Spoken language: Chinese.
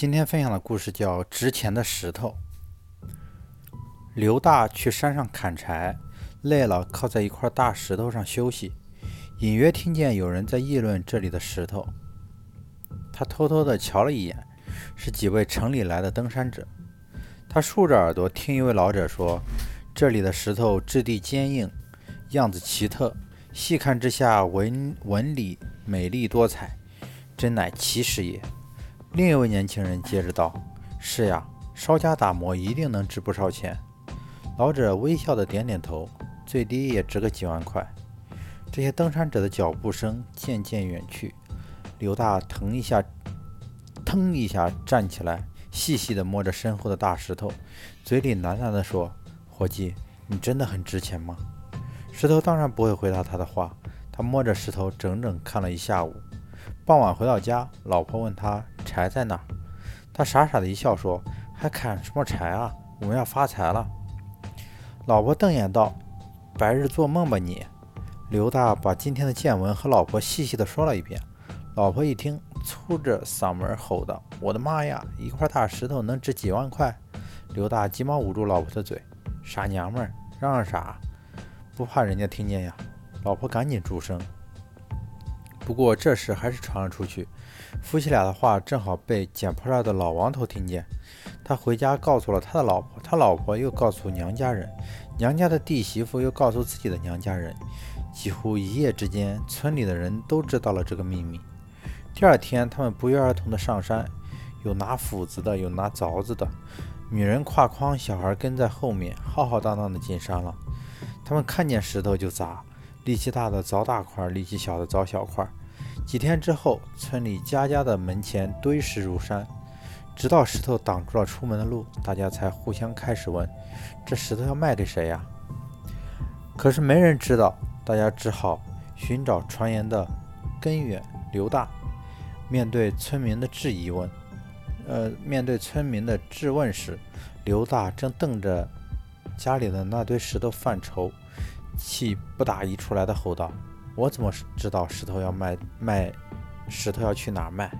今天分享的故事叫《值钱的石头》。刘大去山上砍柴，累了，靠在一块大石头上休息，隐约听见有人在议论这里的石头。他偷偷地瞧了一眼，是几位城里来的登山者。他竖着耳朵听一位老者说：“这里的石头质地坚硬，样子奇特，细看之下纹纹理美丽多彩，真乃奇石也。”另一位年轻人接着道：“是呀，稍加打磨，一定能值不少钱。”老者微笑的点点头：“最低也值个几万块。”这些登山者的脚步声渐渐远去。刘大腾一下，腾一下站起来，细细地摸着身后的大石头，嘴里喃喃地说：“伙计，你真的很值钱吗？”石头当然不会回答他的话。他摸着石头，整整看了一下午。傍晚回到家，老婆问他柴在哪，他傻傻的一笑说：“还砍什么柴啊？我们要发财了。”老婆瞪眼道：“白日做梦吧你！”刘大把今天的见闻和老婆细细的说了一遍。老婆一听，粗着嗓门吼道：“我的妈呀！一块大石头能值几万块？”刘大急忙捂住老婆的嘴：“傻娘们，嚷嚷啥？不怕人家听见呀？”老婆赶紧住声。不过这事还是传了出去，夫妻俩的话正好被捡破烂的老王头听见。他回家告诉了他的老婆，他老婆又告诉娘家人，娘家的弟媳妇又告诉自己的娘家人。几乎一夜之间，村里的人都知道了这个秘密。第二天，他们不约而同地上山，有拿斧子的，有拿凿子的，女人挎筐，小孩跟在后面，浩浩荡荡地进山了。他们看见石头就砸，力气大的凿大块，力气小的凿小块。几天之后，村里家家的门前堆石如山，直到石头挡住了出门的路，大家才互相开始问：这石头要卖给谁呀？可是没人知道，大家只好寻找传言的根源。刘大面对村民的质疑问：呃，面对村民的质问时，刘大正瞪着家里的那堆石头犯愁，气不打一处来的吼道。我怎么知道石头要卖卖？石头要去哪儿卖？